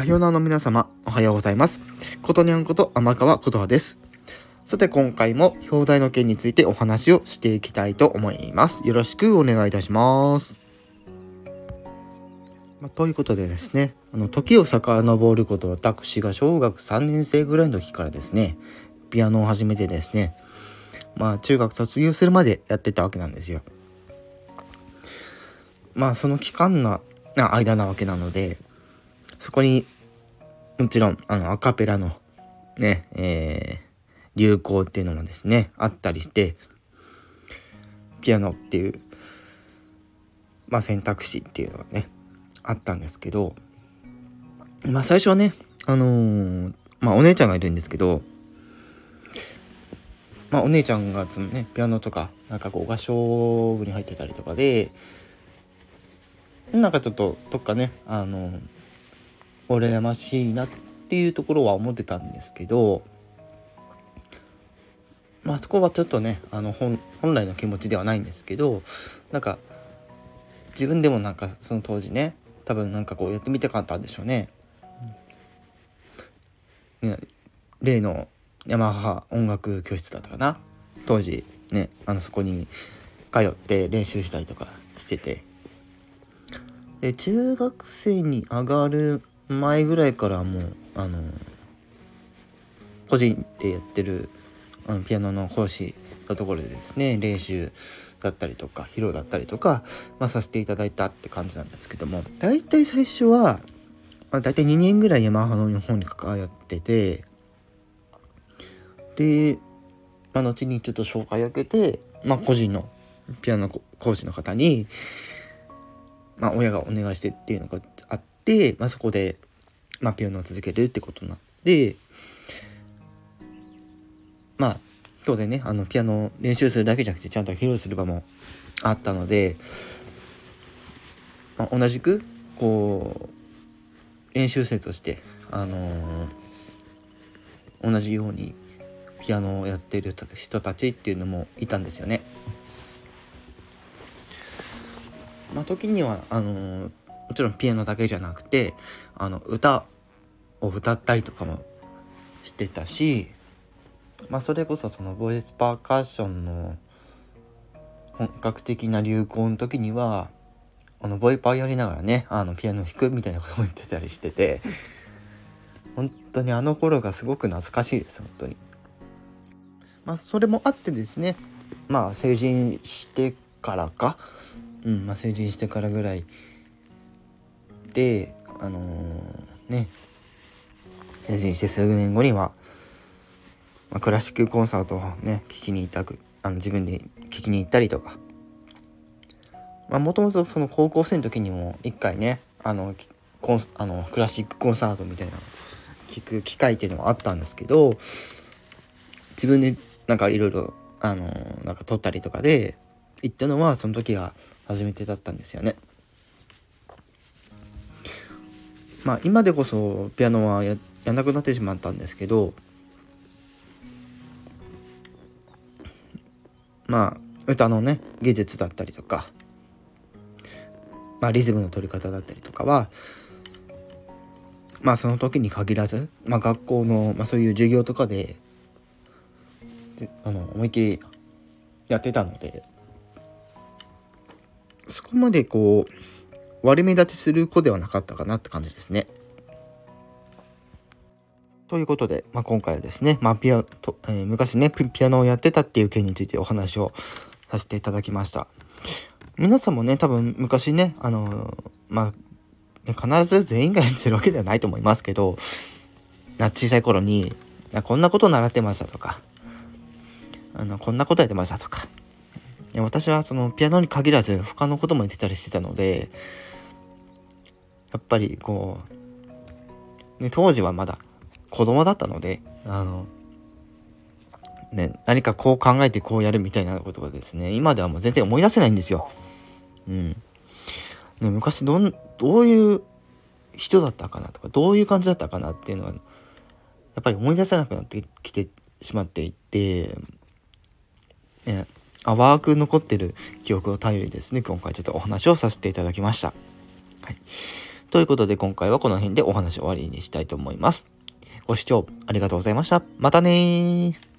代表の皆様、おはようございます。ことにゃんこと天川琴葉です。さて今回も表題の件についてお話をしていきたいと思います。よろしくお願いいたします。まあ、ということでですね、あの時を遡ること私が小学3年生ぐらいの時からですね、ピアノを始めてですね、まあ中学卒業するまでやってたわけなんですよ。まあその期間な間なわけなので、そこに、もちろん、あの、アカペラの、ね、えー、流行っていうのもですね、あったりして、ピアノっていう、まあ選択肢っていうのがね、あったんですけど、まあ最初はね、あのー、まあお姉ちゃんがいるんですけど、まあお姉ちゃんがそのね、ピアノとか、なんかこう合唱部に入ってたりとかで、なんかちょっとどっかねあの羨ましいなっていうところは思ってたんですけどまあそこはちょっとねあの本本来の気持ちではないんですけどなんか自分でもなんかその当時ね多分なんかこうやってみたかったんでしょうね。ね例のヤマハ音楽教室だったかな？当時ねあのそこに通って練習したりとかしててで中学生に上がる前ぐらいからもうあの個人でやってるあのピアノの講師のところでですね練習だったりとか披露だったりとか、まあ、させていただいたって感じなんですけども大体最初は、まあ、大体2年ぐらいヤマハの方に関わっててで、まあ、後にちょっと紹介を受けて、まあ、個人のピアノ講師の方にまあ、親がお願いしてっていうのがあって、でまあ、そこで、まあ、ピアノを続けるってことになってまあ当然ねあのピアノ練習するだけじゃなくてちゃんと披露する場もあったので、まあ、同じくこう練習生としてあのー、同じようにピアノをやってる人たちっていうのもいたんですよね。まあ、時にはあのー、もちろんピアノだけじゃなくてあの歌を歌ったりとかもしてたし、まあ、それこそそのボイスパーカッションの本格的な流行の時にはあのボイパーやりながらねあのピアノ弾くみたいなことも言ってたりしてて本当にあの頃がすごく懐かしいです本当に。まあそれもあってですねまあ成人してからかうんまあ、成人してからぐらいであのー、ね成人して数年後には、まあ、クラシックコンサートをね聴きに行ったくあの自分で聴きに行ったりとかもともとその高校生の時にも一回ねあのコンあのクラシックコンサートみたいな聞く機会っていうのはあったんですけど自分でなんかいろいろあのなんか撮ったりとかで行ったのはその時が初めてだったんですよね。まあ今でこそピアノはややなくなってしまったんですけどまあ歌のね技術だったりとか、まあ、リズムの取り方だったりとかはまあその時に限らず、まあ、学校の、まあ、そういう授業とかであの思いっきりやってたのでそこまでこう割り目立ちする子ではなかったかなって感じですね。ということで、まあ、今回はですね、まあ、ピアと、えー、昔ねピアノをやってたっていう件についてお話をさせていただきました。皆さんもね多分昔ねあのー、まあ、ね、必ず全員がやってるわけではないと思いますけど小さい頃にこんなこと習ってましたとかあのこんなことやってましたとか私はそのピアノに限らず他のことも言ってたりしてたのでやっぱりこう、ね、当時はまだ子供だったのであのね何かこう考えてこうやるみたいなことがですね今ではもう全然思い出せないんですよ。うん。ね、昔どんどういう人だったかなとかどういう感じだったかなっていうのがやっぱり思い出せなくなってきてしまっていて、ね、淡く残ってる記憶を頼りですね今回ちょっとお話をさせていただきました。はい、ということで今回はこの辺でお話終わりにしたいと思います。ご視聴ありがとうございました。またねー。